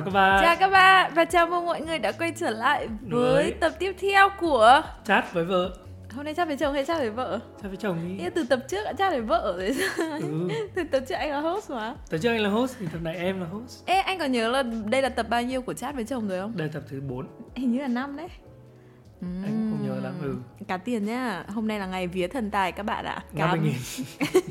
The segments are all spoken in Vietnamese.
chào các bạn. Chào các bạn và chào mừng mọi người đã quay trở lại với Với- tập tiếp theo của chat với vợ. Hôm nay chat với chồng hay chat với vợ? Chat với chồng đi. Ý, từ tập trước đã chat với vợ rồi. Ừ. từ tập trước anh là host mà. Tập trước anh là host thì tập này em là host. Ê anh còn nhớ là đây là tập bao nhiêu của chat với chồng rồi không? Đây tập thứ 4 hình như là năm đấy. Anh cũng không nhớ lắm ừ. Cá tiền nhá. Hôm nay là ngày vía thần tài các bạn ạ. Nghìn.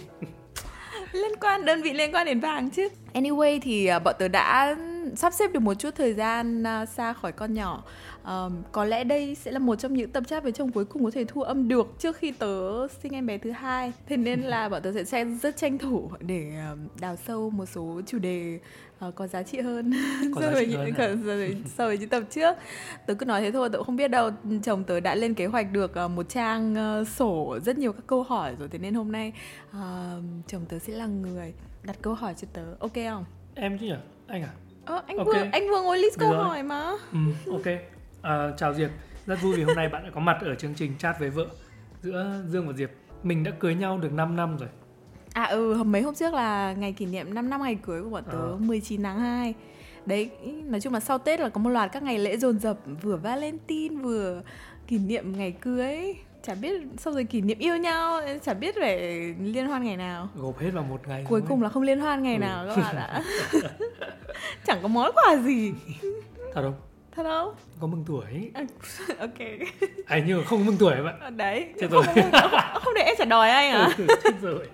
Liên quan đơn vị liên quan đến vàng chứ. Anyway thì à, bọn tớ đã sắp xếp được một chút thời gian à, xa khỏi con nhỏ. Ờm, có lẽ đây sẽ là một trong những tập chat với chồng cuối cùng có thể thu âm được trước khi tớ sinh em bé thứ hai. Thế nên là bọn tớ sẽ rất tranh thủ để đào sâu một số chủ đề ờ, có giá trị hơn. Có so với những so với, những tập trước. Tớ cứ nói thế thôi tớ cũng không biết đâu. Chồng tớ đã lên kế hoạch được ờ, một trang ờ, sổ rất nhiều các câu hỏi rồi thế nên hôm nay ờ, chồng tớ sẽ là người đặt câu hỏi cho tớ. Ok không? Em chứ nhỉ anh à Ờ, anh Ok. vừa anh vừa ngồi list câu hỏi mà. Ừ, ok. À, chào Diệp. Rất vui vì hôm nay bạn đã có mặt ở chương trình chat với vợ giữa Dương và Diệp. Mình đã cưới nhau được 5 năm rồi. À ừ, mấy hôm trước là ngày kỷ niệm 5 năm ngày cưới của bọn tớ, Ờ. 19 tháng 2 Đấy, nói chung là sau Tết là có một loạt các ngày lễ dồn dập Vừa Valentine, vừa kỷ niệm ngày cưới Chả biết, sau rồi kỷ niệm yêu nhau Chả biết phải liên hoan ngày nào. Gộp hết vào một ngày Cuối cùng là không liên hoan ngày Ừ. nào các bạn ạ. Chẳng có món quà gì. Thật không Không? có mừng tuổi. À, ok. Anh nhưng mà không mừng tuổi bạn Đấy, Chết không, rồi. không, không để em trả đòi anh à? Ừ, chết rồi.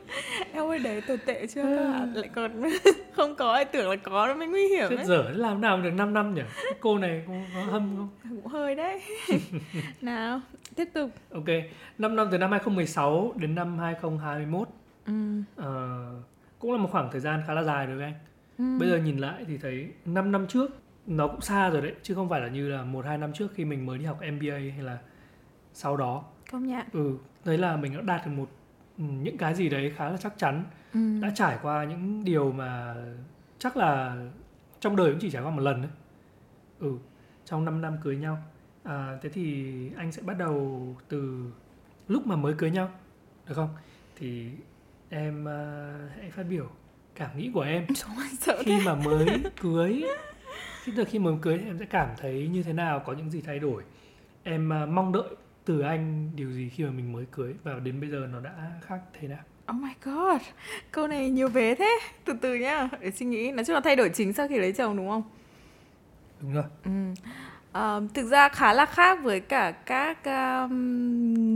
Em ơi đấy tồi tệ chưa? Các bạn Lại còn không có ai tưởng là có nó mới nguy hiểm chết ấy. dở làm nào được 5 năm nhỉ? Cô này có, có hâm không? Cũng hơi đấy. Nào tiếp tục. Ok, 5 năm từ năm 2016 đến năm 2021 ừ. ờ, cũng là một khoảng thời gian khá là dài đối với anh. Ừ. Bây giờ nhìn lại thì thấy 5 năm trước nó cũng xa rồi đấy, chứ không phải là như là 1 2 năm trước khi mình mới đi học MBA hay là sau đó. Công nhận Ừ, đấy là mình đã đạt được một ừ, những cái gì đấy khá là chắc chắn, ừ. đã trải qua những điều mà chắc là trong đời cũng chỉ trải qua một lần đấy. Ừ, trong 5 năm cưới nhau. À, thế thì anh sẽ bắt đầu từ lúc mà mới cưới nhau, được không? Thì em à, hãy phát biểu cảm nghĩ của em sợ khi thế mà mới cưới. Khi từ khi mới cưới em sẽ cảm thấy như thế nào, có những gì thay đổi. Em à, mong đợi từ anh điều gì khi mà mình mới cưới và đến bây giờ nó đã khác thế nào? Oh my god Câu này nhiều vế thế Từ từ nhá Để suy nghĩ Nói chung là thay đổi chính sau khi lấy chồng đúng không Đúng rồi. ừ. Ờ, Thực ra khá là khác với cả các um,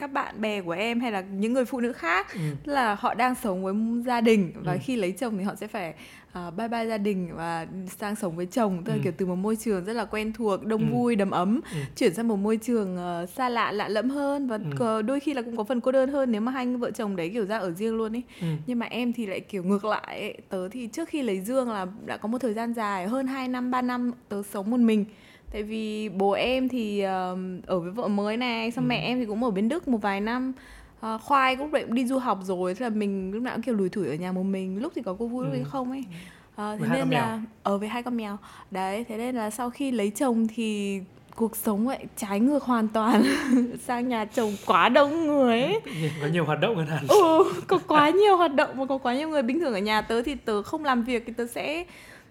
Các bạn bè của em Hay là những người phụ nữ khác Ừ. Tức là họ đang sống với gia đình và Ừ. khi lấy chồng thì họ sẽ phải uh, bye bye gia đình và sang sống với chồng tức là Ừ. kiểu từ một môi trường rất là quen thuộc đông Ừ. vui đầm ấm Ừ. chuyển sang một môi trường ờ, xa lạ lạ lẫm hơn và Ừ. đôi khi là cũng có phần cô đơn hơn nếu mà hai vợ chồng đấy kiểu ra ở riêng luôn ấy Ừ. nhưng mà em thì lại kiểu ngược lại ấy. tớ thì trước khi lấy dương là đã có một thời gian dài hơn 2 năm 3 năm tớ sống một mình tại vì bố em thì ờm, ở với vợ mới này xong Ừ. mẹ em thì cũng ở bên đức một vài năm. Ờ, khoai cũng vậy đi du học rồi thế là mình lúc nào cũng kiểu lủi thủi ở nhà một mình. Lúc thì có cô vui lúc Ừ. thì không ấy. Ờ, thế nên là ở với hai con mèo. Đấy thế nên là sau khi lấy chồng thì cuộc sống vậy trái ngược hoàn toàn. Sang nhà chồng quá đông người ấy. Có nhiều hoạt động hơn hẳn. ừ có quá nhiều hoạt động và có quá nhiều người. Bình thường ở nhà tớ thì tớ không làm việc thì tớ sẽ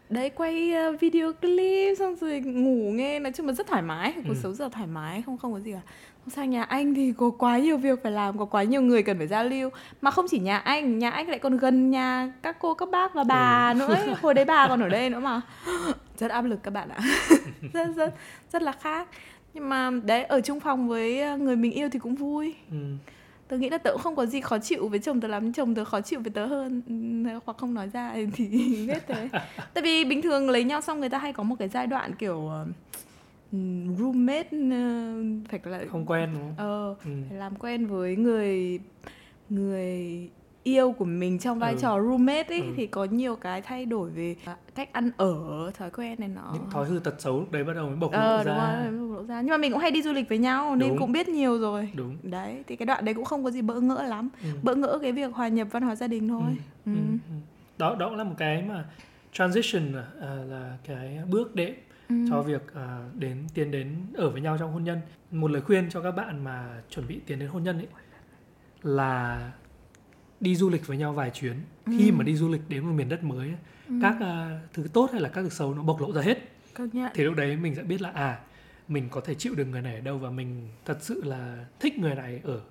đấy quay ờ, video clip xong rồi ngủ nghe nói chung là rất thoải mái cuộc Ừ. sống rất là thoải mái không không có gì cả. Xong sang nhà anh thì có quá nhiều việc phải làm có quá nhiều người cần phải giao lưu. Mà không chỉ nhà anh nhà anh lại còn gần nhà các cô các bác và bà nữa ấy. hồi đấy bà còn ở đây nữa mà. Rất áp lực các bạn ạ. Rất rất rất là khác. Nhưng mà đấy ở chung phòng với ờ, người mình yêu thì cũng vui. Ừ. tớ nghĩ là tớ cũng không có gì khó chịu với chồng tớ lắm chồng tớ khó chịu với tớ hơn Ừm, hoặc không nói ra thì biết thế tại vì bình thường lấy nhau xong người ta hay có một cái giai đoạn kiểu ờ, ừm, roommate ờ, phải là Không quen đúng không? ờ Ừ. phải làm quen với người người yêu của mình trong vai Ừ. trò roommate ấy Ừ. thì có nhiều cái thay đổi về à, cách ăn ở thói quen này nó Những thói hư tật xấu lúc đấy bắt đầu mới bộc lộ ờ đúng ra. rồi bộc lộ ra nhưng mà mình cũng hay đi du lịch với nhau nên Đúng. cũng biết nhiều rồi Đúng. đấy thì cái đoạn đấy cũng không có gì bỡ ngỡ lắm Ừ. bỡ ngỡ cái việc hòa nhập văn hóa gia đình thôi Ừ. ừ. Ừ. Ừ. Đó đó cũng là một cái mà transition à, là cái bước đệm Ừ. cho việc à, đến tiến đến ở với nhau trong hôn nhân một lời khuyên cho các bạn mà chuẩn bị tiến đến hôn nhân ấy là đi du lịch với nhau vài chuyến khi mà đi du lịch đến một miền đất mới các à, thứ tốt hay là các thứ xấu nó bộc lộ ra hết thì lúc đấy mình sẽ biết là à mình có thể chịu được người này ở đâu và mình thật sự là thích người này ở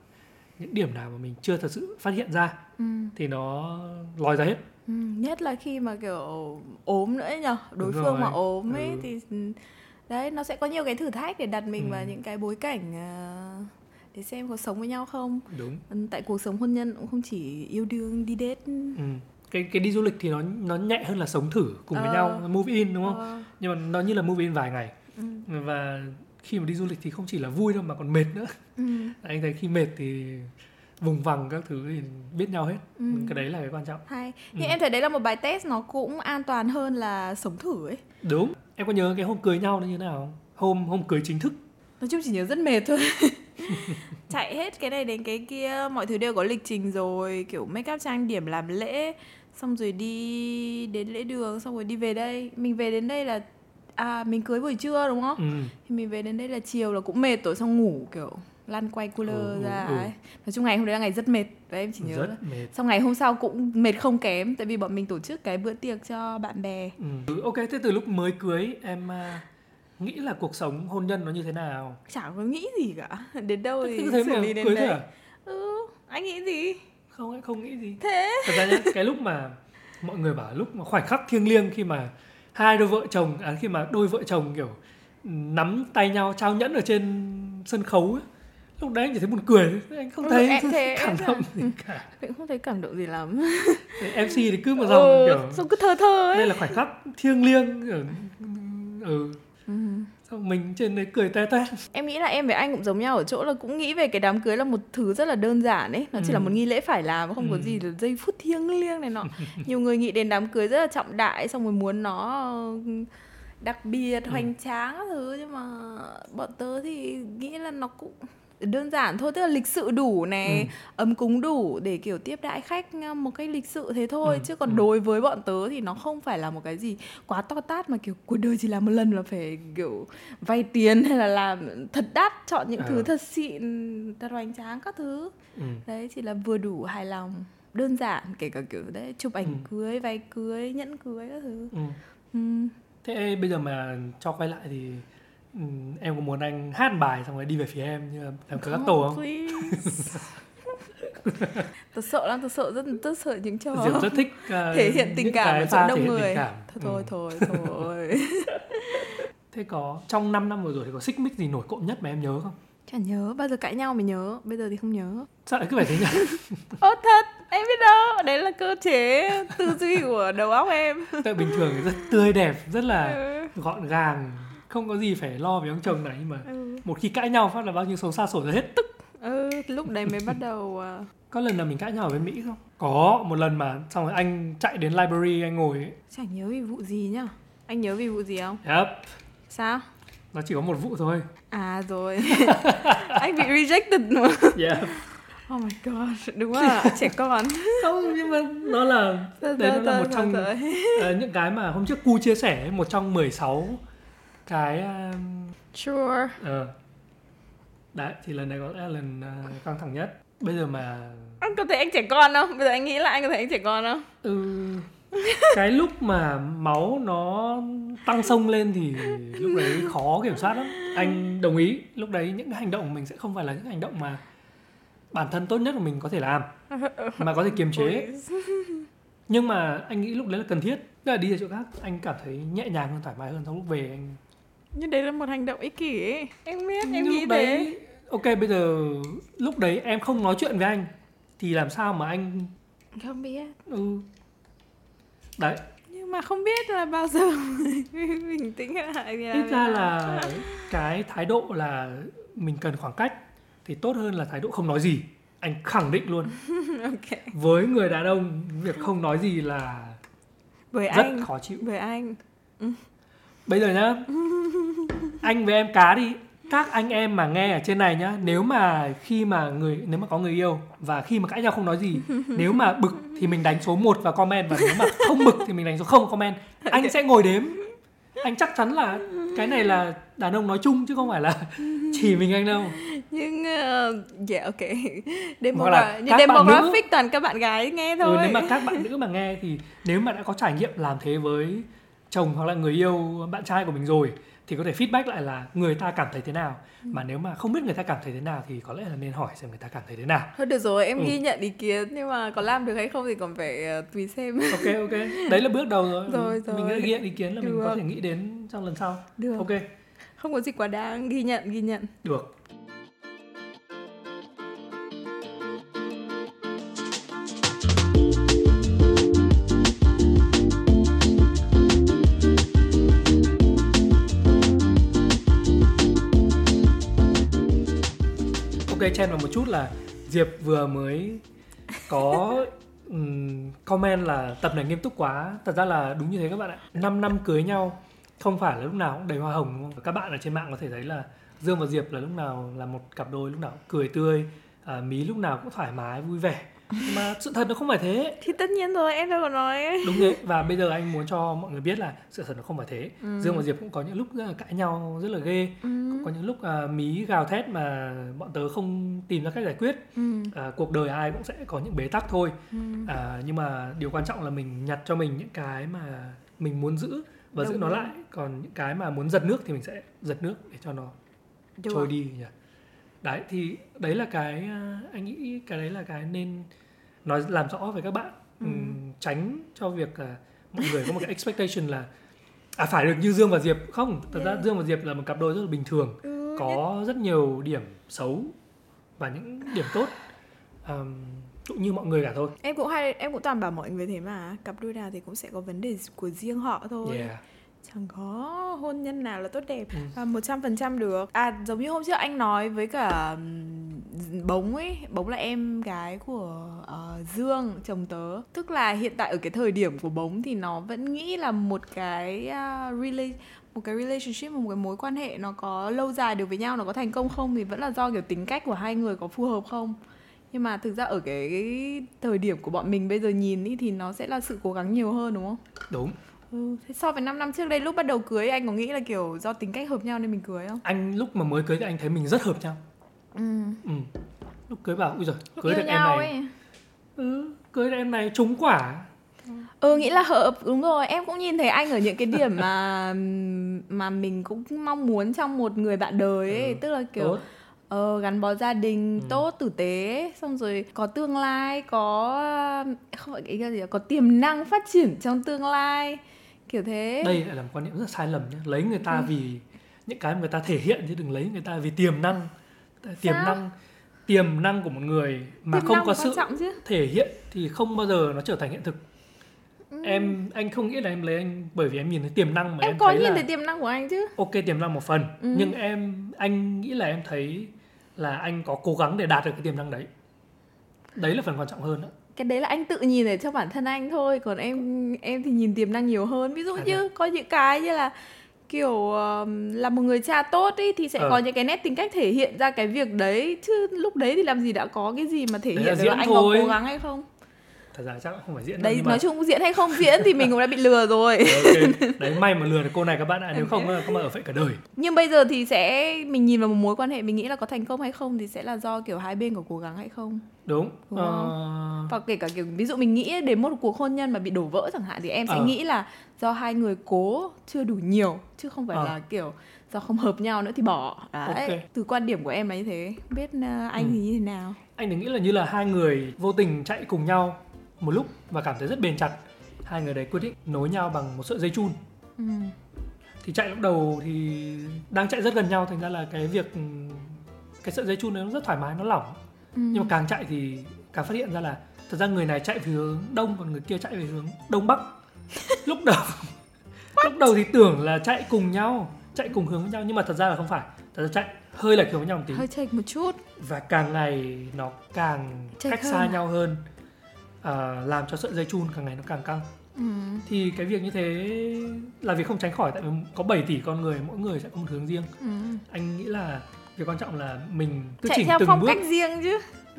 những điểm nào mà mình chưa thật sự phát hiện ra ừ. thì nó lòi ra hết Ừ, nhất là khi mà kiểu ốm nữa nhở đối Đúng phương mà rồi. ốm ấy Ừ. thì ừ, đấy nó sẽ có nhiều cái thử thách để đặt mình Ừ. vào những cái bối cảnh ờ, để xem có sống với nhau không? Đúng. Tại cuộc sống hôn nhân cũng không chỉ yêu đương đi date. Ừ. cái cái đi du lịch thì nó nó nhẹ hơn là sống thử cùng với Ờ. nhau move in đúng không? Ờ, nhưng mà nó như là move in vài ngày. Ừ, và khi mà đi du lịch thì không chỉ là vui đâu mà còn mệt nữa. Ừ, anh thấy khi mệt thì vùng vằng các thứ thì biết nhau hết. Ừ. cái đấy là cái quan trọng. Hay. Nhưng Ừ. em thấy đấy là một bài test nó cũng an toàn hơn là sống thử ấy. Đúng. Em có nhớ cái hôm cưới nhau nó như thế nào không? Hôm hôm cưới chính thức. Nói chung chỉ nhớ rất mệt thôi chạy hết cái này đến cái kia mọi thứ đều có lịch trình rồi kiểu make up trang điểm làm lễ xong rồi đi đến lễ đường xong rồi đi về đây mình về đến đây là à mình cưới buổi trưa đúng không ừ. thì mình về đến đây là chiều là cũng mệt rồi xong ngủ kiểu lăn quay cooler Ừ, ra ừ. ấy nói chung ngày hôm đấy là ngày rất mệt và em chỉ nhớ rất mệt xong ngày hôm sau cũng mệt không kém tại vì bọn mình tổ chức cái bữa tiệc cho bạn bè ừ. ok thế từ lúc mới cưới em à, nghĩ là cuộc sống hôn nhân nó như thế nào? Chẳng có nghĩ gì cả. Đến đâu thì thế xử lý đến cưới đấy. à? Ừ anh nghĩ gì? Không em không nghĩ gì. Thế? Thật ra nhá cái lúc mà mọi người bảo lúc mà khoảnh khắc thiêng liêng khi mà hai đôi vợ chồng à, khi mà đôi vợ chồng kiểu nắm tay nhau trao nhẫn ở trên sân khấu ấy, lúc đấy anh chỉ thấy buồn cười. Anh không Ừ, thấy em thế, cảm em động gì cả. Mình không thấy cảm động gì lắm. MC thì cứ một dòng ừ, kiểu Xong cứ thơ thơ ấy. đây là khoảnh khắc thiêng liêng ở ừ ừ. xong mình trên đấy cười te te Em nghĩ là em với anh cũng giống nhau ở chỗ là cũng nghĩ về cái đám cưới là một thứ rất là đơn giản ấy Nó chỉ Ừ. là một nghi lễ phải làm Không có Ừ. gì là giây phút thiêng liêng này nọ Nhiều người nghĩ đến đám cưới rất là trọng đại Xong rồi muốn nó đặc biệt, Ừ. hoành tráng các thứ Nhưng mà bọn tớ thì nghĩ là nó cũng đơn giản thôi Tức là lịch sự đủ này Ừ. ấm cúng đủ để kiểu tiếp đãi khách một cách lịch sự thế thôi Ừ, chứ còn ừ. đối với bọn tớ thì nó không phải là một cái gì quá to tát mà kiểu cuộc đời chỉ làm một lần là phải kiểu vay tiền hay là làm thật đắt chọn những Ờ. thứ thật xịn thật hoành tráng các thứ ừ. đấy chỉ là vừa đủ hài lòng đơn giản kể cả kiểu đấy chụp ảnh Ừ. cưới váy cưới nhẫn cưới các thứ Ừ. ừ. thế bây giờ mà cho quay lại thì em có muốn anh hát bài xong rồi đi về phía em như là làm cờ các tổ không? tớ sợ lắm tớ sợ rất tớ sợ những trò Diệp rất thích uh, thể hiện tình cảm ở chỗ đông người. thôi thôi thôi thôi. Thế có trong 5 năm vừa rồi thì có xích mích gì nổi cộm nhất mà em nhớ không? Chả nhớ, bao giờ cãi nhau mới nhớ, bây giờ thì không nhớ. Sao lại cứ phải thế nhỉ? Ơ thật, em biết đâu, đấy là cơ chế tư duy của đầu óc em. Tại bình thường rất tươi đẹp rất là ừ. gọn gàng không có gì phải lo với ông chồng này nhưng mà Ừ. một khi cãi nhau phát là bao nhiêu xấu xa sổ ra hết tức ừ, lúc đấy mới bắt đầu à, có lần nào mình cãi nhau bên Mỹ không có một lần mà xong rồi anh chạy đến library anh ngồi ấy. Chẳng nhớ vì vụ gì nhá Anh nhớ vì vụ gì không? Yep, Sao? nó chỉ có một vụ thôi À rồi Anh bị rejected mà yeah. Oh my god, đúng à, trẻ con không nhưng mà nó là đấy nó là một trong ờ, những cái mà hôm trước cu chia sẻ một trong 16 cái um, Sure ờ. đấy thì lần này có lẽ là lần ờ, căng thẳng nhất bây giờ mà Anh có thấy anh trẻ con không? Bây giờ anh nghĩ lại anh có thấy anh trẻ con không? ừ, cái lúc mà máu nó tăng sông lên thì lúc đấy khó kiểm soát lắm anh đồng ý lúc đấy những cái hành động của mình sẽ không phải là những hành động mà bản thân tốt nhất của mình có thể làm mà có thể kiềm chế nhưng mà anh nghĩ lúc đấy là cần thiết tức là đi ra chỗ khác anh cảm thấy nhẹ nhàng hơn thoải mái hơn trong lúc về anh Nhưng đấy là một hành động ích kỷ ấy. Em biết, em Nhưng nghĩ lúc thế. đấy ok bây giờ lúc đấy em không nói chuyện với anh thì làm sao mà anh Không biết. Ừ. Đấy. Nhưng mà không biết là bao giờ bình tĩnh lại thì ít ra là cái thái độ là mình cần khoảng cách thì tốt hơn là thái độ không nói gì. Anh khẳng định luôn. Ok. Với người đàn ông việc không nói gì là với rất anh. khó chịu. Với anh bây giờ nhá. Anh với em cá đi. Các anh em mà nghe ở trên này nhá nếu mà khi mà người nếu mà có người yêu và khi mà cãi nhau không nói gì nếu mà bực thì mình đánh số 1 vào comment và nếu mà không bực thì mình đánh số 0 comment. Anh sẽ ngồi đếm. Anh chắc chắn là cái này là đàn ông nói chung chứ không phải là chỉ mình anh đâu. Nhưng uh, yeah ok. Hoặc là Demogra- nhưng demographic toàn các bạn gái nghe thôi ừ, nếu mà các bạn nữ mà nghe thì nếu mà đã có trải nghiệm làm thế với chồng hoặc là người yêu bạn trai của mình rồi thì có thể feedback lại là người ta cảm thấy thế nào. Ừ. mà nếu mà không biết người ta cảm thấy thế nào thì có lẽ là nên hỏi xem người ta cảm thấy thế nào. Thôi được rồi em Ừ. ghi nhận ý kiến nhưng mà có làm được hay không thì còn phải uh, tùy xem. Ok ok. Đấy là bước đầu rồi, Rồi, mình rồi. đã ghi nhận ý kiến là mình có Được. thể nghĩ đến trong lần sau. Được. Ok. Không có gì quá đáng ghi nhận ghi nhận. Được ok chen vào một chút là diệp vừa mới có ừm, comment là tập này nghiêm túc quá. Thật ra là đúng như thế các bạn ạ. 5 năm cưới nhau không phải là lúc nào cũng đầy hoa hồng đúng không? các bạn ở trên mạng có thể thấy là dương và diệp là lúc nào là một cặp đôi lúc nào cũng cười tươi à, mí lúc nào cũng thoải mái vui vẻ mà sự thật nó không phải thế thì tất nhiên rồi em đâu có nói đúng thế và bây giờ anh muốn cho mọi người biết là sự thật nó không phải thế Ừ. dương và diệp cũng có những lúc rất là cãi nhau rất là ghê ừ. có những lúc à, mí gào thét mà bọn tớ không tìm ra cách giải quyết Ừ. à, cuộc đời ai cũng sẽ có những bế tắc thôi Ừ. à, nhưng mà điều quan trọng là mình nhặt cho mình những cái mà mình muốn giữ và Đồng giữ nó ý. lại còn những cái mà muốn giật nước thì mình sẽ giật nước để cho nó Được. trôi đi nhỉ đấy thì đấy là cái à, anh nghĩ cái đấy là cái nên nói làm rõ với các bạn Ừ. Tránh cho việc là mọi người có một cái expectation là à phải được như Dương và Diệp không thật ra Yeah. Dương và Diệp là một cặp đôi rất là bình thường Ừ, có rất nhiều điểm xấu và những điểm tốt um, cũng như mọi người cả thôi em cũng hay em cũng toàn bảo mọi người thế mà cặp đôi nào thì cũng sẽ có vấn đề của riêng họ thôi yeah. Chẳng có hôn nhân nào là tốt đẹp. Ừ. và một trăm phần trăm được. À giống như hôm trước anh nói với cả bống ấy bống là em gái của ờ, dương chồng tớ. Tức là hiện tại ở cái thời điểm của bống thì nó vẫn nghĩ là một cái uh, rela- một cái relationship một cái mối quan hệ nó có lâu dài được với nhau nó có thành công không thì vẫn là do kiểu tính cách của hai người có phù hợp không. Nhưng mà thực ra ở cái thời điểm của bọn mình bây giờ nhìn ý thì nó sẽ là sự cố gắng nhiều hơn đúng không? Đúng Ừ, thế so với 5 năm trước đây lúc bắt đầu cưới anh có nghĩ là kiểu do tính cách hợp nhau nên mình cưới không? anh lúc mà mới cưới thì anh thấy mình rất hợp nhau Ừ. ừ. lúc cưới bảo ui giời cưới được em này ấy. ừ, cưới được em này trúng quả Ừ nghĩ là hợp đúng rồi em cũng nhìn thấy anh ở những cái điểm mà mà mình cũng mong muốn trong một người bạn đời ấy Ừ, tức là kiểu tốt ờ, gắn bó gia đình Ừ. tốt tử tế xong rồi có tương lai có không phải ý là gì có tiềm năng phát triển trong tương lai kiểu thế đây lại là một quan niệm rất sai lầm nhé lấy người ta Ừ. vì những cái người ta thể hiện chứ đừng lấy người ta vì tiềm năng tiềm Sao? năng tiềm năng của một người mà Tiềm không có sự thể hiện thì không bao giờ nó trở thành hiện thực Ừ. em anh không nghĩ là em lấy anh bởi vì em nhìn thấy tiềm năng mà em, em, có thấy nhìn là thấy tiềm năng của anh chứ ok tiềm năng một phần Ừ. nhưng em anh nghĩ là em thấy là anh có cố gắng để đạt được cái tiềm năng đấy đấy là phần quan trọng hơn đó. Cái đấy là anh tự nhìn ở trong bản thân anh thôi còn em em thì nhìn tiềm năng nhiều hơn ví dụ À, như có những cái như là kiểu là một người cha tốt ý thì sẽ Ờ. có những cái nét tính cách thể hiện ra cái việc đấy chứ lúc đấy thì làm gì đã có cái gì mà thể Đấy hiện là được là anh thôi. có cố gắng hay không thật ra chắc không phải diễn đâu, đấy nhưng mà nói chung diễn hay không diễn thì mình cũng đã bị lừa rồi ok đấy may mà lừa được cô này các bạn ạ nếu không là có mà ở vậy cả đời nhưng bây giờ thì sẽ mình nhìn vào một mối quan hệ mình nghĩ là có thành công hay không thì sẽ là do kiểu hai bên có cố gắng hay không đúng, Đúng Ờ, và kể cả kiểu ví dụ mình nghĩ đến một cuộc hôn nhân mà bị đổ vỡ chẳng hạn thì em sẽ Ờ. nghĩ là do hai người cố chưa đủ nhiều chứ không phải Ờ. là kiểu do không hợp nhau nữa thì bỏ đấy Ok. từ quan điểm của em là như thế Không biết uh, anh Ừ. thì như thế nào anh thì nghĩ là như là hai người vô tình chạy cùng nhau một lúc và cảm thấy rất bền chặt. Hai người đấy quyết định nối nhau bằng một sợi dây chun. Ừ. thì chạy lúc đầu thì đang chạy rất gần nhau thành ra là cái việc ừ, cái sợi dây chun đấy nó rất thoải mái nó lỏng. Ừ. nhưng mà càng chạy thì càng phát hiện ra là thật ra người này chạy về hướng đông còn người kia chạy về hướng đông bắc. Lúc đầu lúc đầu thì tưởng là chạy cùng nhau chạy cùng hướng với nhau nhưng mà thật ra là không phải. Thật ra chạy hơi lệch hướng với nhau một tí. Hơi chệch một chút. Và càng ngày nó càng Chệch cách hơn xa à? nhau hơn à, làm cho sợi dây chun càng ngày nó càng căng ừ. thì cái việc như thế là việc không tránh khỏi tại vì có 7 tỷ con người mỗi người sẽ có một hướng riêng Ừ. anh nghĩ là việc quan trọng là mình cứ chạy chỉnh theo từng phong bước cách riêng chứ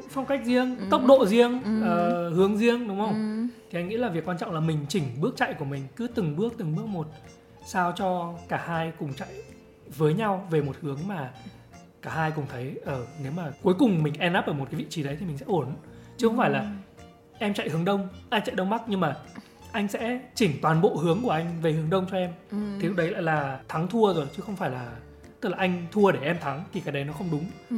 phong cách riêng Ừ. tốc độ riêng Ừ. ờ, hướng riêng đúng không ừ. thì anh nghĩ là việc quan trọng là mình chỉnh bước chạy của mình cứ từng bước từng bước một sao cho cả hai cùng chạy với nhau về một hướng mà cả hai cùng thấy ở nếu mà cuối cùng mình end up ở một cái vị trí đấy thì mình sẽ ổn chứ không phải là Ừ. em chạy hướng đông anh chạy đông bắc nhưng mà anh sẽ chỉnh toàn bộ hướng của anh về hướng đông cho em Ừ. thì lúc đấy lại là thắng thua rồi chứ không phải là tức là anh thua để em thắng thì cái đấy nó không đúng Ừ.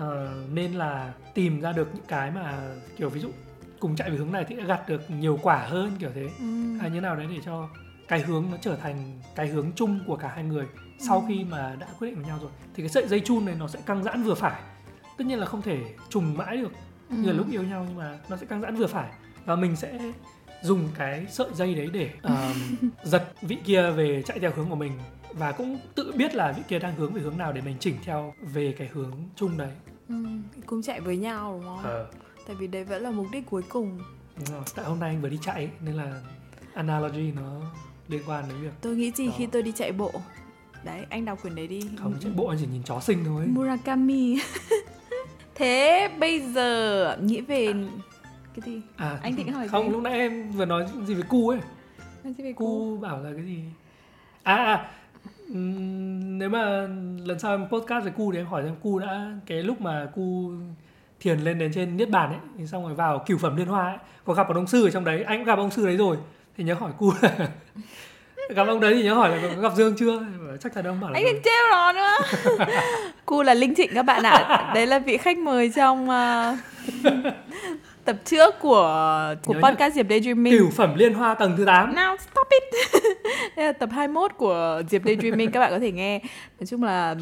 Ờ, nên là tìm ra được những cái mà kiểu ví dụ cùng chạy về hướng này thì đã gặt được nhiều quả hơn kiểu thế Ừ. hay như nào đấy để cho cái hướng nó trở thành cái hướng chung của cả hai người sau Ừ. khi mà đã quyết định với nhau rồi thì cái sợi dây chun này nó sẽ căng giãn vừa phải tất nhiên là không thể trùng mãi được như là Ừ. lúc yêu nhau nhưng mà nó sẽ căng giãn vừa phải và mình sẽ dùng cái sợi dây đấy để um, giật vị kia về chạy theo hướng của mình và cũng tự biết là vị kia đang hướng về hướng nào để mình chỉnh theo về cái hướng chung đấy Ừ. cùng chạy với nhau đúng không ờ, tại vì đấy vẫn là mục đích cuối cùng đúng rồi. tại hôm nay anh vừa đi chạy nên là analogy nó liên quan đến việc tôi nghĩ gì Đó. khi tôi đi chạy bộ đấy anh đọc quyển đấy đi không chạy bộ anh chỉ nhìn chó sinh thôi Murakami thế bây giờ nghĩ về cái gì? À Anh định hỏi không gì? lúc nãy em vừa nói gì về cu ấy. Nói gì về cô cu? bảo là cái gì? À à nếu mà lần sau em podcast về cu thì em hỏi xem cu đã cái lúc mà cu thiền lên đến trên niết bàn ấy thì xong rồi vào cửu phẩm liên hoa ấy có gặp một ông sư ở trong đấy. Anh cũng gặp ông sư đấy rồi thì nhớ hỏi cu. Là gặp ông đấy thì nhớ hỏi là có gặp dương chưa? Chắc là ông bảo là anh đừng trêu nó nữa cu là linh trịnh các bạn ạ. Đấy là vị khách mời trong ờ, tập trước của của Nhớ nhá. podcast Diệp Daydreaming cửu phẩm liên hoa tầng thứ 8 Now stop it. Đây là tập 21 của Diệp Daydreaming Các bạn có thể nghe. Nói chung là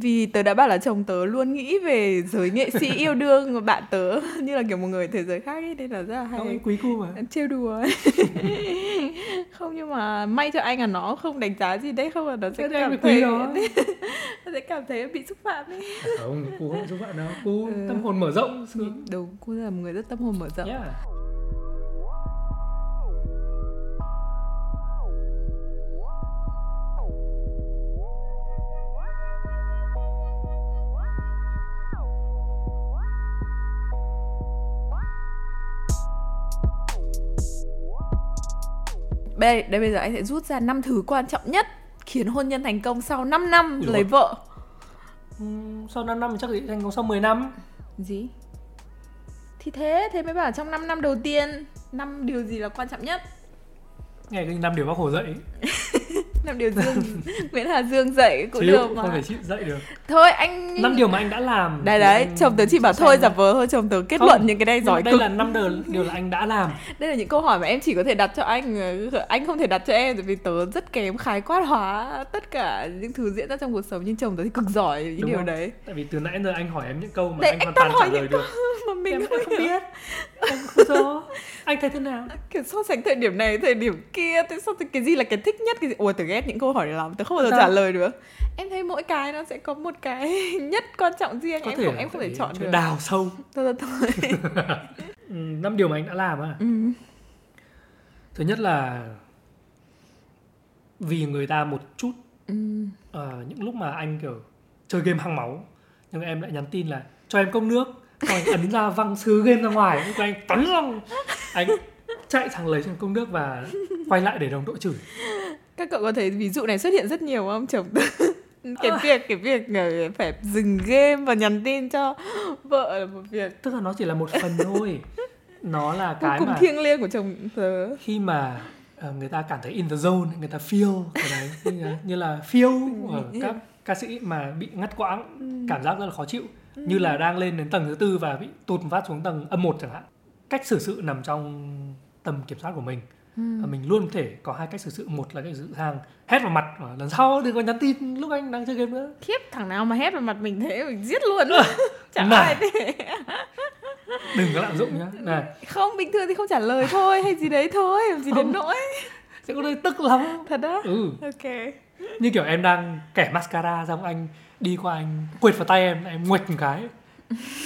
Vì tớ đã bảo là chồng tớ luôn nghĩ về giới nghệ sĩ yêu đương của bạn tớ Như là kiểu một người thế giới khác ấy Nên là rất là không hay anh quý cu mà. Trêu đùa. Không nhưng mà may cho anh là nó không đánh giá gì đấy không là nó sẽ Thế cảm thấy nó. sẽ cảm thấy bị xúc phạm ấy. Không cu không giúp bạn đâu. Cu Ừ. tâm hồn mở rộng. Đúng cô là một người rất tâm hồn mở rộng. Yeah. Đây đây bây giờ anh sẽ rút ra năm thứ quan trọng nhất khiến hôn nhân thành công sau 5 năm Ui lấy dồi. vợ. Sau 5 năm thì chắc là thành công sau 10 năm. Gì? Thì thế thế mới bảo trong 5 năm đầu tiên năm điều gì là quan trọng nhất? Nghe cái năm điều bác hồ dạy năm điều dương Nguyễn Hà Dương dạy cũng chịu được không mà. thể chịu dạy được. Thôi anh năm điều mà anh đã làm đấy đấy anh chồng tớ chỉ bảo thôi giả vờ thôi chồng tớ kết Không, luận những cái này giỏi đây cực. là năm điều, điều là anh đã làm. Đây là những câu hỏi mà em chỉ có thể đặt cho anh ờ, anh không thể đặt cho em vì tớ rất kém khái quát hóa tất cả những thứ diễn ra trong cuộc sống nhưng chồng tớ thì cực giỏi những Đúng điều không? đấy. Tại vì từ nãy giờ anh hỏi em những câu mà Đấy, anh anh hoàn toàn trả lời được. mà mình em, không không biết. em không rõ. Anh thấy thế nào? Kiểu so sánh thời điểm này thời điểm kia thế sao thì cái gì là cái thích nhất cái gì? Ủa tớ ghét những câu hỏi này lắm. Tớ không bao giờ Sao? trả lời được. Em thấy mỗi cái nó sẽ có một cái nhất quan trọng riêng có em thể không em không thể chọn được. đào sâu. Thôi thôi thôi. Ừ, năm điều mà anh đã làm à ừ. thứ nhất là vì người ta một chút Ừ. ờ, những lúc mà anh kiểu chơi game hăng máu nhưng em lại nhắn tin là cho em cốc nước. Xong anh ấn ra văng sứ game ra ngoài lúc anh tấn xong anh chạy thẳng lấy cho cốc nước và quay lại để đồng đội chửi các cậu có thấy ví dụ này xuất hiện rất nhiều không? Chồng tớ cái việc cái việc ờ, phải dừng game và nhắn tin cho vợ là một việc. Tức là nó chỉ là một phần thôi. Nó là cái cùng mà thiêng liêng của chồng tớ. khi mà ờ, người ta cảm thấy in the zone người ta feel cái đấy. Như là, như là feel ở các ca sĩ mà bị ngắt quãng cảm giác rất là khó chịu. Như là đang lên đến tầng thứ tư và bị tụt phát xuống tầng âm một chẳng hạn. Cách xử sự nằm trong tầm kiểm soát của mình Và mình luôn có thể có hai cách xử sự. Một là cách xử hàng hét vào mặt lần sau đừng có nhắn tin lúc anh đang chơi game nữa. Khiếp thằng nào mà hét vào mặt mình thế mình giết luôn. Chẳng này. ai thế. Đừng có lạm dụng nhá. Này không bình thường thì không trả lời thôi hay gì đấy thôi làm gì đến nỗi. Sẽ có nơi tức lắm. Thật đó ừ. Ok. Như kiểu em đang kẻ mascara xong anh đi qua anh quệt vào tay em em nguệch một cái.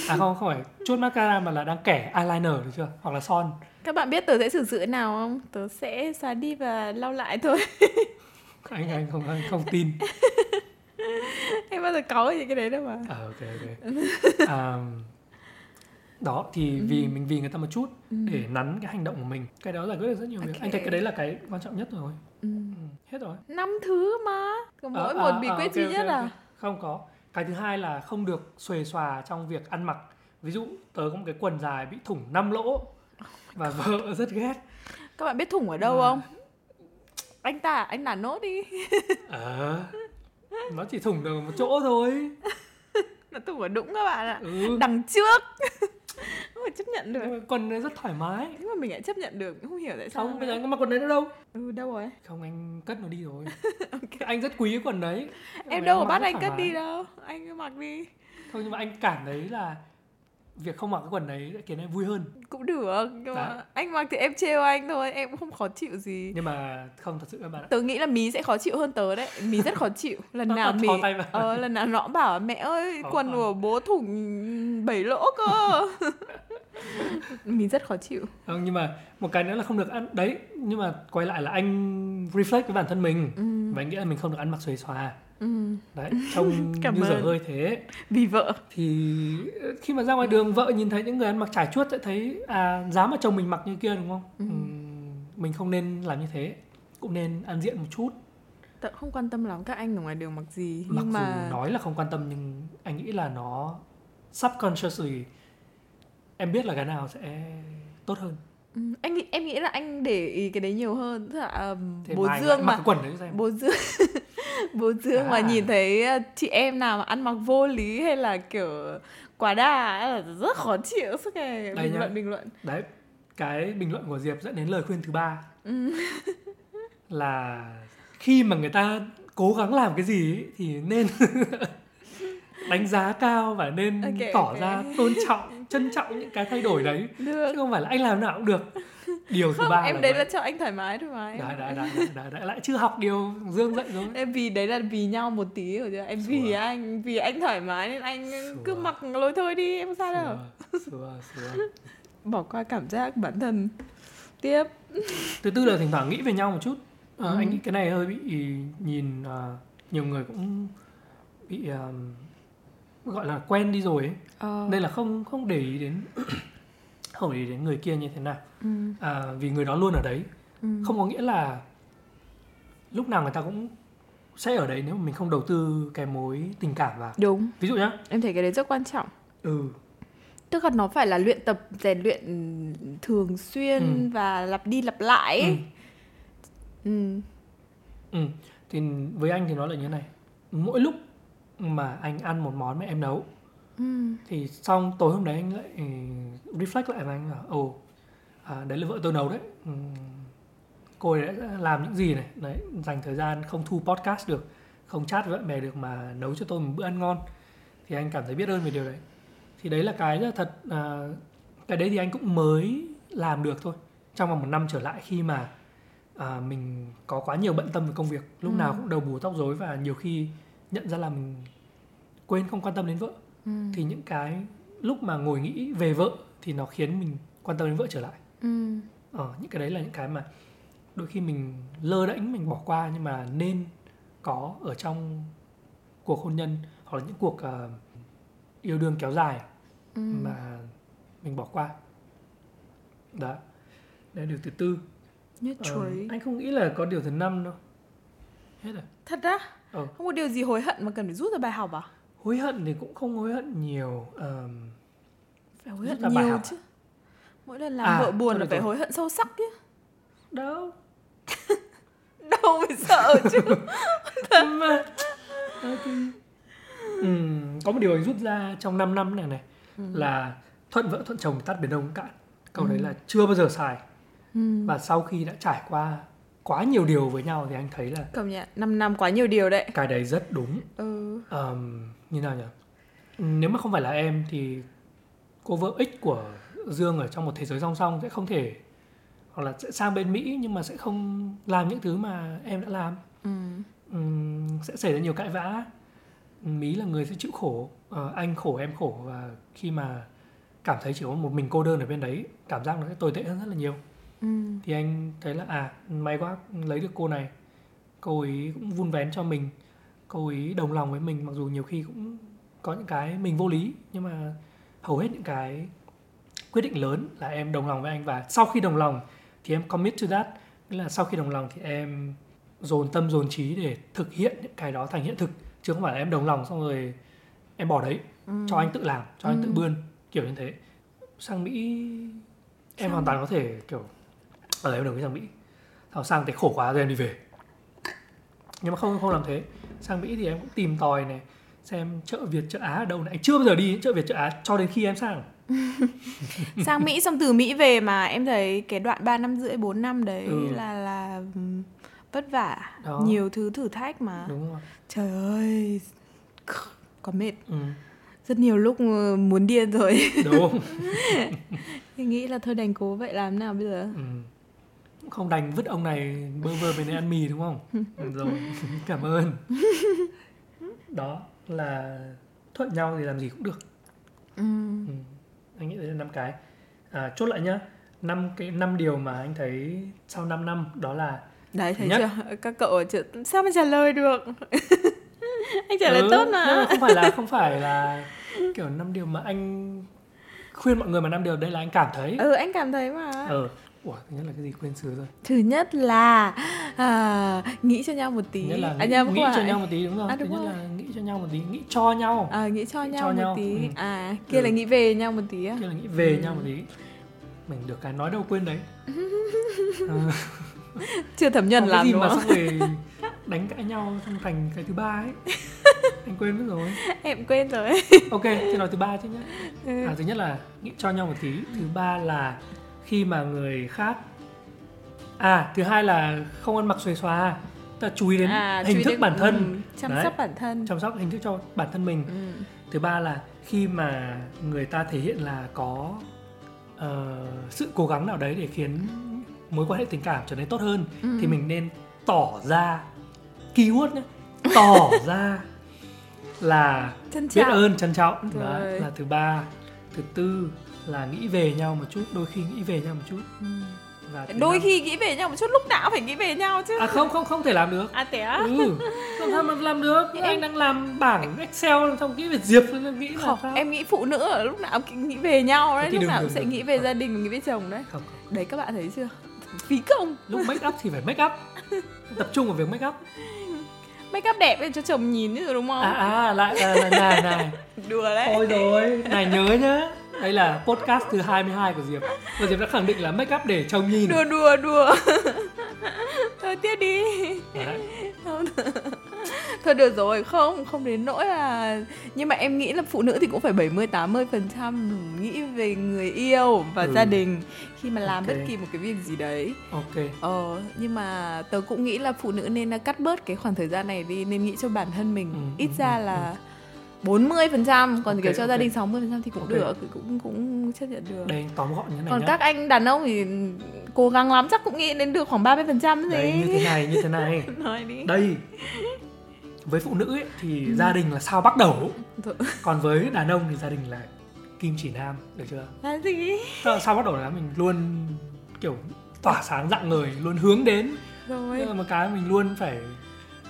À không không phải chuốt mascara mà là đang kẻ eyeliner được chưa? Hoặc là son các bạn biết tớ sẽ xử sự thế nào không? Tớ sẽ xóa đi và lau lại thôi. Anh anh không anh không tin. Em bao giờ có những cái đấy đâu mà. À, ok ok. À, đó thì vì mình vì người ta một chút để nắn cái hành động của mình. Cái đó giải quyết được rất nhiều việc. Anh thấy cái đấy là cái quan trọng nhất rồi. Ừ. hết rồi. Năm thứ mà. Có mỗi À, một à, bí à, quyết ok, duy nhất à? Ok. không có. Cái thứ hai là không được xuề xòa trong việc ăn mặc. Ví dụ tớ có một cái quần dài bị thủng 5 lỗ và vợ rất ghét. Các bạn biết thủng ở đâu À. không? Anh ta anh nản nốt đi. Ờ nó chỉ thủng được một chỗ thôi. Nó thủng ở đũng các bạn ạ. Ừ. Đằng trước. Không phải chấp nhận được. Nhưng quần này rất thoải mái. Thế mà mình lại chấp nhận được. Không hiểu tại sao không bây giờ anh có mặc quần đấy nữa đâu? Ừ đâu rồi? Không anh cất nó đi rồi. Anh rất quý cái quần đấy. Em đâu có bắt anh cất đi mái. đâu. Anh cứ mặc đi. Thôi nhưng mà anh cảm thấy là việc không mặc cái quần đấy khiến em vui hơn. Cũng được nhưng mà Đấy. anh mặc thì em trêu anh thôi em cũng không khó chịu gì. Nhưng mà không thật sự các bạn ạ tớ nghĩ là mí sẽ khó chịu hơn tớ đấy mí rất khó chịu. Lần nào mí ờ, lần nào nó cũng bảo mẹ ơi Khó quần à. của bố thủng bảy lỗ cơ. Mí rất khó chịu. Không nhưng mà một cái nữa là không được ăn. Đấy nhưng mà quay lại là anh reflect với bản thân mình. Ừ. và anh nghĩ là mình không được ăn mặc xuề xòa Ừ. đấy trông Cảm như dở hơi thế. Vì vợ. Thì ờ, khi mà ra ngoài đường vợ nhìn thấy những người ăn mặc trải chuốt sẽ thấy à dám mà chồng mình mặc như kia đúng không? Ừ. Mình không nên làm như thế. Cũng nên ăn diện một chút. Tớ không quan tâm lắm các anh ở ngoài đường mặc gì mặc nhưng mà dù nói là không quan tâm nhưng anh nghĩ là nó subconsciously em biết là cái nào sẽ tốt hơn. Ừ, anh nghĩ em nghĩ là anh để ý cái đấy nhiều hơn. Tức là Thế bố dương mà. quần đấy xem. Bố dương bố dương mà À. nhìn thấy ờ, chị em nào mà ăn mặc vô lý hay là kiểu quá đà là rất khó chịu suốt ngày bình nhá. luận bình luận đấy cái bình luận của diệp dẫn đến lời khuyên thứ ba Ừ. là khi mà người ta cố gắng làm cái gì ấy, thì nên đánh giá cao và nên Ok, tỏ ok. ra tôn trọng trân trọng những cái thay đổi đấy được chứ không phải là anh làm nào cũng được điều thứ ba em là đấy vậy. là cho anh thoải mái thôi mà đấy, đấy, đấy, đấy, đấy, đấy, lại chưa học điều dương dạy rồi em vì đấy là vì nhau một tí hiểu chưa em vì Sure. anh vì anh thoải mái nên anh cứ Sure. mặc lối thôi đi em sao đâu Sure, sure, sure. bỏ qua cảm giác bản thân tiếp thứ tư là thỉnh thoảng nghĩ về nhau một chút Ờ, Ừ. anh nghĩ cái này hơi bị nhìn ờ, nhiều người cũng bị ờ, gọi là quen đi rồi ấy ờ. nên là không không để ý đến không để ý đến người kia như thế nào ừ. à, vì người đó luôn ở đấy Ừ. không có nghĩa là lúc nào người ta cũng sẽ ở đấy nếu mà mình không đầu tư cái mối tình cảm vào đúng ví dụ nhá em thấy cái đấy rất quan trọng ừ tức là nó phải là luyện tập rèn luyện thường xuyên Ừ. và lặp đi lặp lại ừ. Ừ. ừ. thì với anh thì nó là như thế này mỗi lúc mà anh ăn một món mà em nấu Ừ. thì xong tối hôm đấy anh lại ừ, reflect lại và anh bảo ồ à, đấy là vợ tôi nấu đấy. Ừ, cô ấy đã làm những gì này? Đấy dành thời gian không thu podcast được không chat với bạn bè được mà nấu cho tôi một bữa ăn ngon. Thì anh cảm thấy biết ơn về điều đấy. Thì đấy là cái rất là thật à, cái đấy thì anh cũng mới làm được thôi. Trong vòng một năm trở lại khi mà à, mình có quá nhiều bận tâm về công việc lúc Ừ. nào cũng đầu bù tóc rối và nhiều khi nhận ra là mình quên không quan tâm đến vợ Ừ. thì những cái lúc mà ngồi nghĩ về vợ thì nó khiến mình quan tâm đến vợ trở lại Ừ. ờ, những cái đấy là những cái mà đôi khi mình lơ đễnh mình bỏ qua nhưng mà nên có ở trong cuộc hôn nhân hoặc là những cuộc ờ, yêu đương kéo dài Ừ. mà mình bỏ qua đó đấy điều thứ tư Nhất Ờ, chuối. anh không nghĩ là có điều thứ năm đâu hết rồi Thật á? Ờ. Không có điều gì hối hận mà cần phải rút ra bài học à? Hối hận thì cũng không hối hận nhiều Ờm, Phải hối hận nhiều chứ. Mỗi lần làm À, vợ buồn là phải hối hận sâu sắc chứ. đâu Đâu phải sợ chứ. mà. Ừm, có một điều anh rút ra trong 5 năm này này Ừ. là thuận vợ thuận chồng tắt biển đông cạn câu đấy Ừ. là chưa bao giờ xài Ừ. và sau khi đã trải qua quá nhiều điều với nhau thì anh thấy là Công nhận, 5 năm quá nhiều điều đấy. cái đấy rất đúng Ừ. Ờm, như nào nhỉ nếu mà không phải là em thì cô vợ ích của Dương ở trong một thế giới song song sẽ không thể hoặc là sẽ sang bên Mỹ nhưng mà sẽ không làm những thứ mà em đã làm Ừ. Ừm, sẽ xảy ra nhiều cãi vã Mí là người sẽ chịu khổ Ờ, anh khổ em khổ và khi mà cảm thấy chỉ có một mình cô đơn ở bên đấy cảm giác nó sẽ tồi tệ hơn rất là nhiều Thì anh thấy là à may quá lấy được cô này. Cô ấy cũng vun vén cho mình. Cô ấy đồng lòng với mình mặc dù nhiều khi cũng có những cái mình vô lý nhưng mà hầu hết những cái quyết định lớn là em đồng lòng với anh. Và sau khi đồng lòng thì em commit to that. Nghĩa là sau khi đồng lòng thì em dồn tâm dồn trí để thực hiện những cái đó thành hiện thực. Chứ không phải là em đồng lòng xong rồi em bỏ đấy ừ. cho anh tự làm cho anh tự bươn kiểu như thế. Sang mỹ em Sang hoàn toàn có thể kiểu ở em đồng ý sang mỹ. Sau sang thấy khổ quá rồi em đi về. Nhưng mà không không làm thế. Sang mỹ thì em cũng tìm tòi này xem chợ việt chợ á ở đâu này. Chưa bao giờ đi chợ việt chợ á cho đến khi em sang. Sang Mỹ xong từ Mỹ về mà em thấy cái đoạn 3 năm rưỡi 4 năm đấy Ừ. là là vất vả. Đó. nhiều thứ thử thách mà. Đúng không trời ơi có mệt. Ừ, rất nhiều lúc ờ, muốn điên rồi. Đúng. Nghĩ là thôi đành cố vậy làm nào bây giờ? Ừ. Không đành vứt ông này bơ vơ về đây ăn mì đúng không Ừ, rồi cảm ơn đó là thuận nhau thì làm gì cũng được ừ. Ừ. Anh nghĩ đấy là năm cái. À, chốt lại nhá. năm cái năm điều mà anh thấy sau 5 năm đó là đấy thấy Nhất. chưa các cậu ở chợ sao mà trả lời được anh trả lời Ừ, tốt nhưng mà mà không phải là không phải là kiểu năm điều mà anh khuyên mọi người mà năm điều đây là anh cảm thấy. ừ anh cảm thấy mà Ờ. Ủa, thứ nhất là cái gì quên xứ rồi. thứ nhất là à, nghĩ cho nhau một tí Thứ nhất là à, nghĩ, nhầm, nghĩ cho phải. nhau một tí đúng không? À, thứ đúng nhất rồi. là nghĩ cho nhau một tí, nghĩ cho nhau. à, nghĩ cho Nghĩ nhau cho một nhau, tí ừ. à kia Ừ. là nghĩ về nhau một tí á Kia là nghĩ về Ừ. nhau một tí. Mình được cái nói đâu quên đấy. Ờ. chưa thẩm cái làm gì đúng mà không xong rồi đánh cãi nhau xong thành cái thứ ba ấy anh quên mất rồi em quên rồi ok thì nói thứ ba chứ nhé Ừ. à, thứ nhất là nghĩ cho nhau một tí thứ ba là khi mà người khác à thứ hai là không ăn mặc xuề xòa. Ta chú ý đến À, hình thức đến- bản thân. ừ, chăm Đấy. sóc bản thân. Chăm sóc hình thức cho bản thân mình. Ừ. thứ ba là khi mà người ta thể hiện là có ờ, sự cố gắng nào đấy để khiến mối quan hệ tình cảm trở nên tốt hơn Ừ. thì mình nên tỏ ra keyword nhé. Tỏ ra là biết ơn trân trọng. Đó là thứ ba. Thứ tư là nghĩ về nhau một chút đôi khi nghĩ về nhau một chút. Ừ. và đôi khi nghĩ về nhau một chút lúc nào phải nghĩ về nhau chứ. À không không không thể làm được. À thế á? Ừ làm sao mà làm được. Nhưng anh em- đang làm bảng excel trong nghĩ về diệp nghĩ là không sao em nghĩ phụ nữ ở lúc nào cũng nghĩ về nhau đấy lúc đừng, nào đừng, cũng sẽ đừng. nghĩ về gia đình nghĩ về chồng đấy. Không, không. đấy các bạn thấy chưa? Phí công. Lúc make up thì phải make up. Tập trung vào việc make up. Make up đẹp để cho chồng nhìn chứ đúng không? À à lại là, là này này. Đùa đấy. Thôi rồi này nhớ nhá đây là podcast thứ 22 của Diệp và Diệp đã khẳng định là make up để chồng nhìn đùa đùa đùa thôi tiếp đi Đấy. Không. thôi được rồi không không đến nỗi là nhưng mà em nghĩ là phụ nữ thì cũng phải 70 80 phần trăm nghĩ về người yêu và Ừ. gia đình khi mà làm Ok. bất kỳ một cái việc gì đấy ok ờ nhưng mà tớ cũng nghĩ là phụ nữ nên cắt bớt cái khoảng thời gian này đi nên nghĩ cho bản thân mình Ừ, ít ừ, ra ừ, là 40 phần trăm còn Ok, kiểu cho gia ok. đình 60 phần trăm thì cũng Ok. được thì cũng cũng chấp nhận được. Đây tóm gọn như này còn nhá. các anh đàn ông thì cố gắng lắm chắc cũng nghĩ đến được khoảng 30 phần trăm đây như gì thế này như thế này. Nói đi. Đây với phụ nữ ấy, thì gia đình là sao bắt đầu? Còn với đàn ông thì gia đình là kim chỉ nam được chưa? Là gì? Sao bắt đầu là mình luôn kiểu tỏa sáng dạng người luôn hướng đến. Rồi. Nhưng mà cái mình luôn phải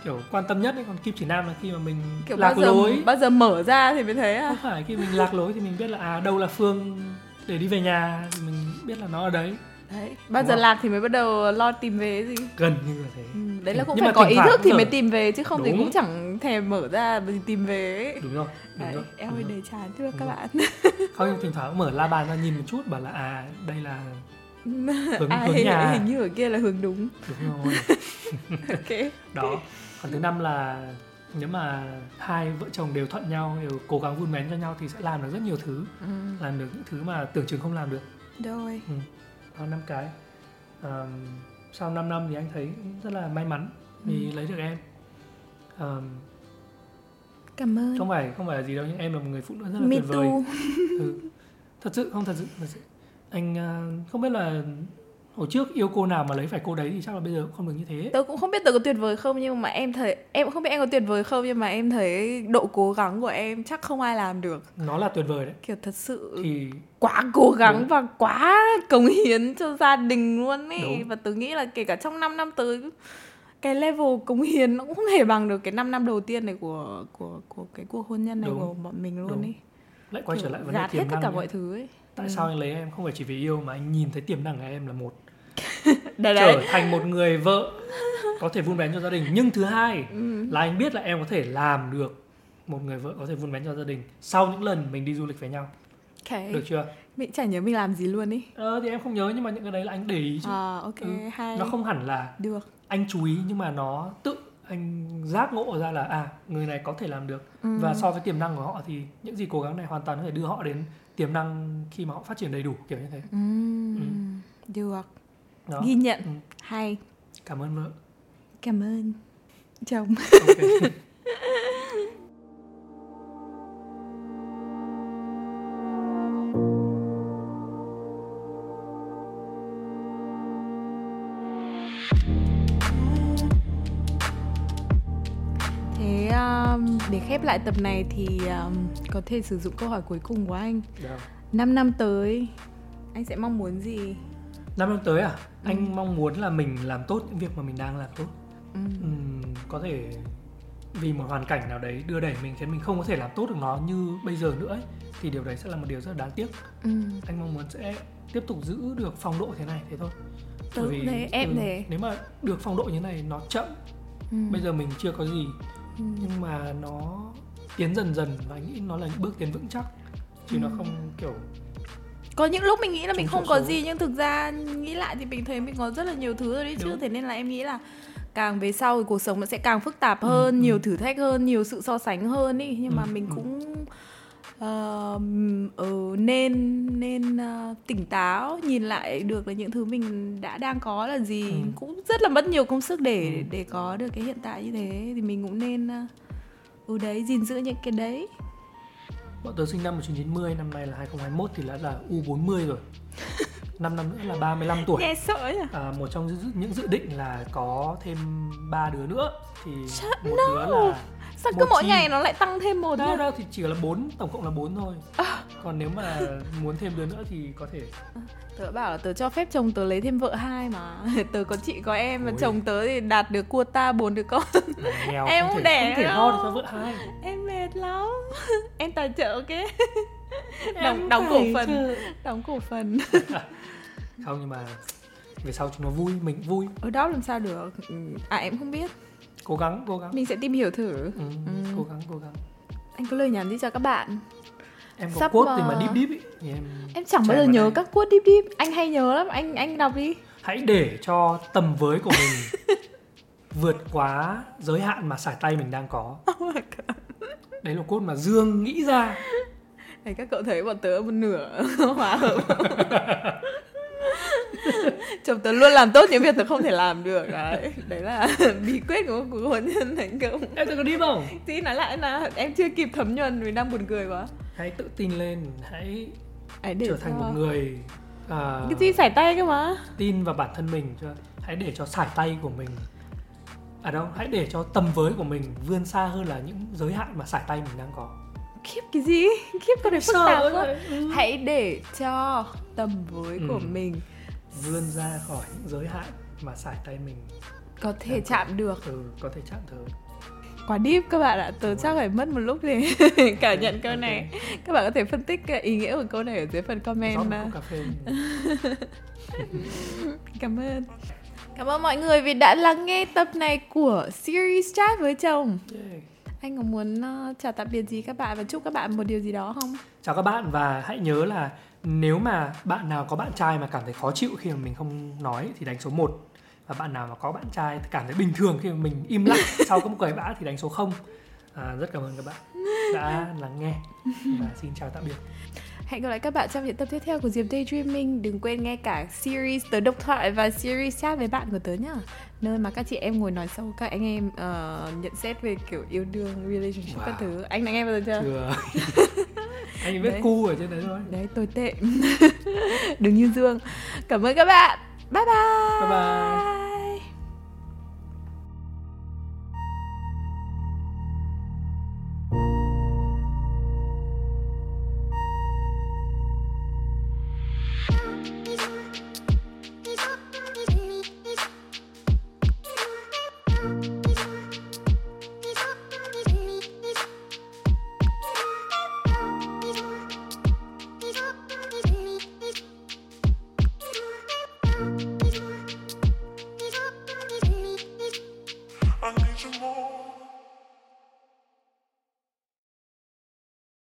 kiểu quan tâm nhất ấy. còn kim chỉ nam là khi mà mình kiểu lạc bao giờ lối. bao giờ mở ra thì mới thấy à? Không phải khi mình lạc lối thì mình biết là à đâu là phương để đi về nhà thì mình biết là nó ở đấy. Đấy bao Đúng giờ không? lạc thì mới bắt đầu lo tìm về gì? Gần như là thế. Ừ, đấy là cũng Nhưng phải có ý thức thì giờ- mới tìm về chứ không thì Đúng. cũng chẳng thèm mở ra mà tìm về ấy. đúng rồi đúng đấy rồi. em đúng ơi rồi. đầy chán chưa các Đúng bạn? Không thỉnh thoảng mở la bàn ra nhìn một chút bảo là à đây là hướng, à, hướng hình, nhà. hình như ở kia là hướng đúng. Đúng rồi. Ok. Đó còn thứ năm là nếu mà hai vợ chồng đều thuận nhau đều cố gắng vun vén cho nhau thì sẽ làm được rất nhiều thứ. Ừ. làm được những thứ mà tưởng chừng không làm được. Rồi. Đó năm cái. Ờm, sau 5 năm thì anh thấy rất là may mắn vì lấy được em. Ờm, cảm ơn. Không phải không phải là gì đâu nhưng em là một người phụ nữ rất là me tuyệt vời. too. Ừ. thật sự không thật sự, thật sự. anh ờ, không biết là hồi trước yêu cô nào mà lấy phải cô đấy thì chắc là bây giờ cũng không được như thế tớ cũng không biết tớ có tuyệt vời không nhưng mà em thấy em cũng không biết em có tuyệt vời không nhưng mà em thấy độ cố gắng của em chắc không ai làm được nó là tuyệt vời đấy kiểu thật sự thì quá cố gắng Đúng. và quá cống hiến cho gia đình luôn ấy Đúng. và tớ nghĩ là kể cả trong 5 năm tới cái level cống hiến nó cũng không hề bằng được cái 5 năm đầu tiên này của của của cái cuộc hôn nhân này Đúng. của bọn mình luôn Đúng. ấy lại quay trở lại vấn đề gạt hết tiềm tất năng cả nhé. mọi thứ ấy tại Ừ. sao anh lấy em không phải chỉ vì yêu mà anh nhìn thấy tiềm năng của em là một đấy trở đấy thành một người vợ có thể vun vén cho gia đình nhưng thứ hai Ừ. là anh biết là em có thể làm được một người vợ có thể vun vén cho gia đình sau những lần mình đi du lịch với nhau Ok. được chưa Mình chả nhớ mình làm gì luôn ý. ờ thì em không nhớ nhưng mà những cái đấy là anh để ý chứ À ok, Ừ. hay. nó không hẳn là được. anh chú ý nhưng mà nó tự anh giác ngộ ra là à người này có thể làm được Ừ. và so với tiềm năng của họ thì những gì cố gắng này hoàn toàn có thể đưa họ đến tiềm năng khi mà họ phát triển đầy đủ kiểu như thế Ừ. Được. đó Ghi nhận. Ừ. Hay. cảm ơn vợ Cảm ơn. Chồng. ok để khép lại tập này thì um, có thể sử dụng câu hỏi cuối cùng của anh. Được. 5 năm tới anh sẽ mong muốn gì? năm năm tới à anh mong muốn là mình làm tốt những việc mà mình đang làm tốt Ừ. Ừm, có thể vì một hoàn cảnh nào đấy đưa đẩy mình khiến mình không có thể làm tốt được nó như bây giờ nữa ấy, thì điều đấy sẽ là một điều rất là đáng tiếc Ừ. anh mong muốn sẽ tiếp tục giữ được phong độ thế này thế thôi Tớ Bởi cũng thế, em ừ, thế. nếu mà được phong độ như này nó chậm Ừ. bây giờ mình chưa có gì Ừ. nhưng mà nó tiến dần dần và anh nghĩ nó là những bước tiến vững chắc chứ nó Ừ. không kiểu Có những lúc mình nghĩ là mình không có số. gì nhưng thực ra nghĩ lại thì mình thấy mình có rất là nhiều thứ rồi đấy chứ. Thế nên là em nghĩ là càng về sau thì cuộc sống nó sẽ càng phức tạp Ừ, hơn, ừ. nhiều thử thách hơn, nhiều sự so sánh hơn ý. Nhưng mà Ừ, mình ừ. Ừ, nên nên ờ, tỉnh táo nhìn lại được là những thứ mình đã đang có là gì. Ừ. cũng rất là mất nhiều công sức để Ừ. để có được cái hiện tại như thế. Thì mình cũng nên ừ đấy gìn giữ những cái đấy. Bọn tớ sinh năm 1990 năm nay là 2021 thì đã là U40 rồi. 5 năm nữa là 35 tuổi. Nghe sợ nhỉ? À, một trong những dự định là có thêm ba đứa nữa. Thì Shut- một no. đứa là sao cứ mỗi chi. ngày nó lại tăng thêm một đâu nhỉ? đâu thì chỉ là bốn tổng cộng là bốn thôi. À. còn nếu mà muốn thêm đứa nữa thì có thể. Tớ bảo là tớ cho phép chồng tớ lấy thêm vợ hai mà. Tớ có chị có em Ôi. chồng tớ thì đạt được quota bốn đứa con. Nghèo Em không không thể, đẻ không thể lo được cho vợ hai. Em mệt lắm. Em tài trợ ok? Đóng, đóng cổ phần. chứ. Đóng cổ phần. Không nhưng mà về sau chúng nó vui mình vui. Ở đó làm sao được? Ừ, À em không biết cố gắng cố gắng. Mình sẽ tìm hiểu thử. Ừ, Ừ. cố gắng cố gắng. Anh có lời nhắn gì cho các bạn? Em có Sắp quote gì mà- mà deep deep ý thì em Em chẳng bao giờ nhớ đây. các quote deep deep. Anh hay nhớ lắm. Anh anh đọc đi. Hãy để cho tầm với của mình vượt quá giới hạn mà sải tay mình đang có. Oh my God. đấy là cốt mà dương nghĩ ra. Này các cậu thấy bọn tớ một nửa hòa hợp Chồng tớ luôn làm tốt những việc tớ không thể làm được đấy Đấy là bí quyết của cuộc hôn nhân thành công em tự có đi không Tí nói lại là em chưa kịp thấm nhuần vì đang buồn cười quá hãy tự tin lên hãy Hãy để trở thành cho- một người à, Cái gì sải tay cơ mà tin vào bản thân mình cho hãy để cho sải tay của mình à đâu hãy để cho tầm với của mình vươn xa hơn là những giới hạn mà sải tay mình đang có Khiếp cái gì? Khiếp cái này phức tạp quá. Ừ. Hãy để cho tầm với của Ừ. mình vươn ra khỏi những giới hạn mà sải tay mình có thể Đang chạm được ừ, có thể chạm tới Quá deep các bạn ạ Tớ chắc phải mất một lúc để cảm nhận câu Ok. này Các bạn có thể phân tích cái ý nghĩa của câu này ở dưới phần comment một mà. phê Cảm ơn Cảm ơn mọi người vì đã lắng nghe tập này của series chat với chồng Yeah. Anh có muốn uh, chào tạm biệt gì các bạn và chúc các bạn một điều gì đó không? Chào các bạn và hãy nhớ là nếu mà bạn nào có bạn trai mà cảm thấy khó chịu khi mà mình không nói thì đánh số 1 và bạn nào mà có bạn trai cảm thấy bình thường khi mà mình im lặng sau có một cười bã thì đánh số 0 à, rất cảm ơn các bạn đã lắng nghe. Và xin chào tạm biệt. Hẹn gặp lại các bạn trong những tập tiếp theo của Diệp Daydreaming. Đừng quên nghe cả series Tớ độc thoại và series chat với bạn của tớ nhá. Nơi mà các chị em ngồi nói sâu các anh em ờ, nhận xét về kiểu yêu đương, relationship các Wow. thứ. Anh đã nghe bao giờ chưa? chưa anh biết cu ở trên đấy thôi. Đấy, tồi tệ. Đừng như Dương. Cảm ơn các bạn. Bye bye. Bye bye.